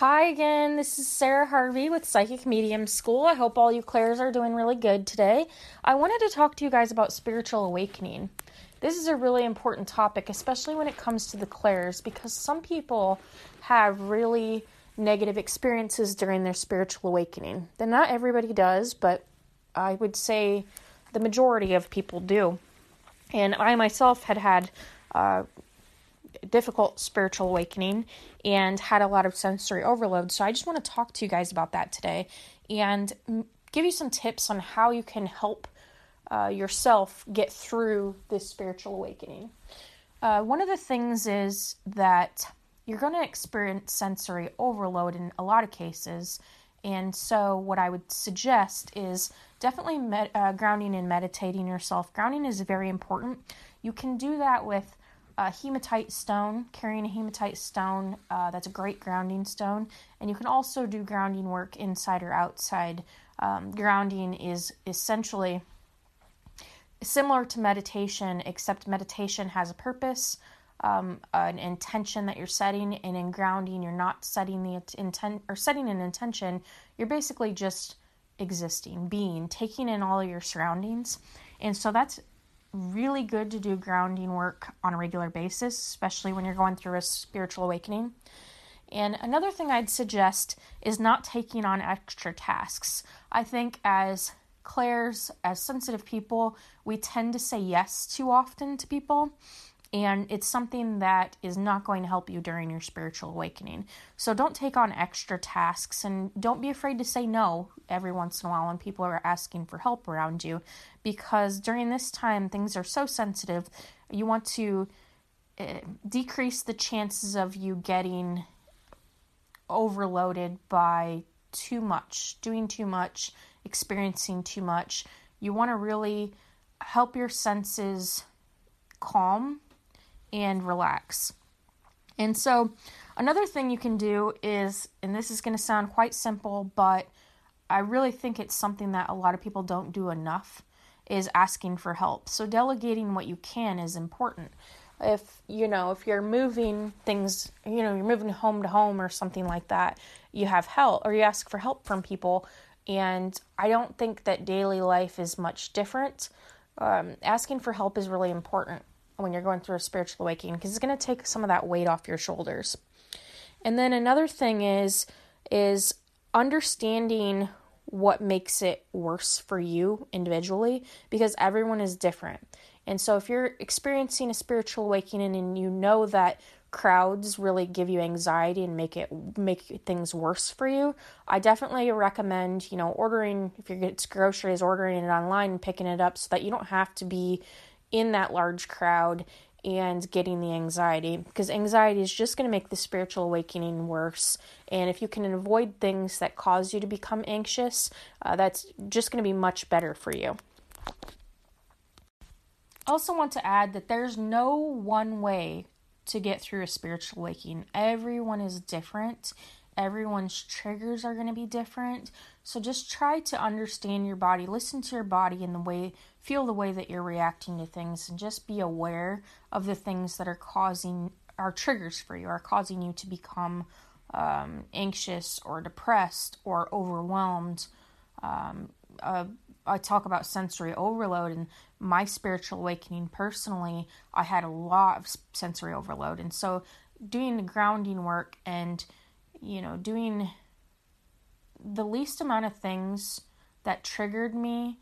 Hi again, this is Sarah Harvey with Psychic Medium School. I hope all you Claires are doing really good today. I wanted to talk to you guys about spiritual awakening. This is a really important topic, especially when it comes to the Claires, because some people have really negative experiences during their spiritual awakening. Then not everybody does, but I would say the majority of people do. And I myself had had uh, difficult spiritual awakening and had a lot of sensory overload. So I just want to talk to you guys about that today and give you some tips on how you can help uh, yourself get through this spiritual awakening. Uh, one of the things is that you're going to experience sensory overload in a lot of cases. And so, what I would suggest is definitely med- uh, grounding and meditating yourself. Grounding is very important. You can do that with a hematite stone, carrying a hematite stone. Uh, that's a great grounding stone. And you can also do grounding work inside or outside. Um, grounding is essentially similar to meditation, except meditation has a purpose, um, an intention that you're setting, and in grounding, you're not setting the intent or setting an intention. You're basically just existing, being, taking in all of your surroundings. And so that's really good to do grounding work on a regular basis, especially when you're going through a spiritual awakening. And another thing I'd suggest is not taking on extra tasks. I think as Claires, as sensitive people, we tend to say yes too often to people and it's something that is not going to help you during your spiritual awakening. So don't take on extra tasks and don't be afraid to say no every once in a while when people are asking for help around you because during this time things are so sensitive. You want to uh, decrease the chances of you getting overloaded by too much, doing too much, experiencing too much. You want to really help your senses calm and relax. And so, another thing you can do is, and this is going to sound quite simple, but I really think it's something that a lot of people don't do enough, is asking for help. So, delegating what you can is important. If you know, if you're moving things, you know, you're moving home to home or something like that, you have help or you ask for help from people. And I don't think that daily life is much different. Um, asking for help is really important when you're going through a spiritual awakening because it's going to take some of that weight off your shoulders. And then another thing is is understanding what makes it worse for you individually because everyone is different. And so if you're experiencing a spiritual awakening and you know that crowds really give you anxiety and make it make things worse for you, I definitely recommend, you know, ordering if you get groceries, ordering it online and picking it up so that you don't have to be in that large crowd and getting the anxiety because anxiety is just going to make the spiritual awakening worse. And if you can avoid things that cause you to become anxious, uh, that's just going to be much better for you. I also want to add that there's no one way to get through a spiritual awakening. Everyone is different. Everyone's triggers are going to be different. So just try to understand your body, listen to your body in the way feel the way that you're reacting to things and just be aware of the things that are causing are triggers for you are causing you to become um, anxious or depressed or overwhelmed um, uh, i talk about sensory overload and my spiritual awakening personally i had a lot of sensory overload and so doing the grounding work and you know doing the least amount of things that triggered me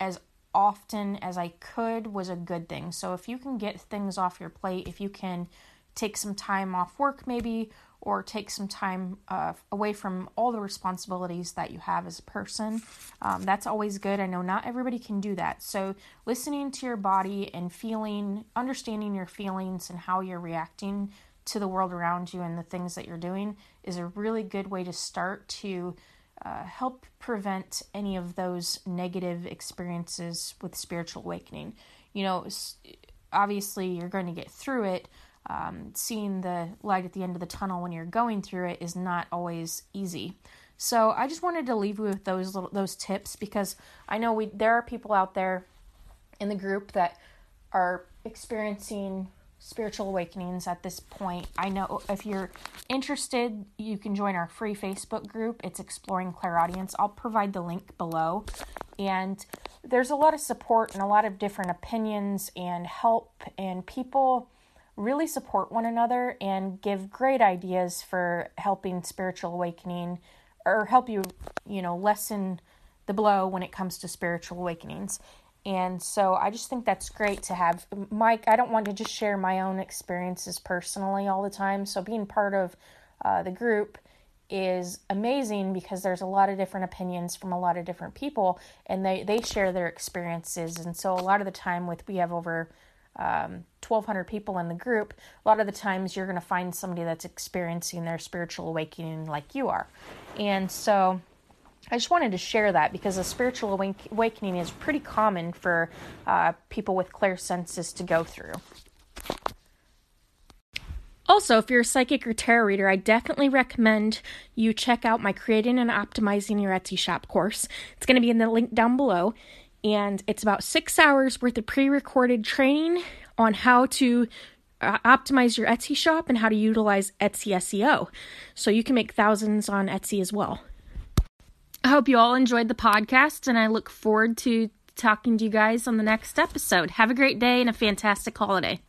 as often as I could was a good thing. So if you can get things off your plate, if you can take some time off work maybe or take some time uh, away from all the responsibilities that you have as a person. Um, that's always good. I know not everybody can do that. So, listening to your body and feeling, understanding your feelings and how you're reacting to the world around you and the things that you're doing is a really good way to start to uh, help prevent any of those negative experiences with spiritual awakening. You know, obviously, you're going to get through it. Um, seeing the light at the end of the tunnel when you're going through it is not always easy. So I just wanted to leave you with those little, those tips because I know we there are people out there in the group that are experiencing spiritual awakenings at this point. I know if you're interested, you can join our free Facebook group. It's Exploring Clairaudience. I'll provide the link below. And there's a lot of support and a lot of different opinions and help, and people really support one another and give great ideas for helping spiritual awakening or help you, you know, lessen the blow when it comes to spiritual awakenings. And so I just think that's great to have. Mike, I don't want to just share my own experiences personally all the time. So being part of uh, the group is amazing because there's a lot of different opinions from a lot of different people and they, they share their experiences. And so a lot of the time with, we have over um, 1200 people in the group, a lot of the times you're going to find somebody that's experiencing their spiritual awakening like you are. And so I just wanted to share that because a spiritual awakening is pretty common for uh, people with clairsenses to go through. Also, if you're a psychic or tarot reader, I definitely recommend you check out my Creating and Optimizing Your Etsy Shop course. It's going to be in the link down below, and it's about six hours worth of pre recorded training on how to uh, optimize your Etsy shop and how to utilize Etsy SEO. So you can make thousands on Etsy as well. I hope you all enjoyed the podcast, and I look forward to talking to you guys on the next episode. Have a great day and a fantastic holiday.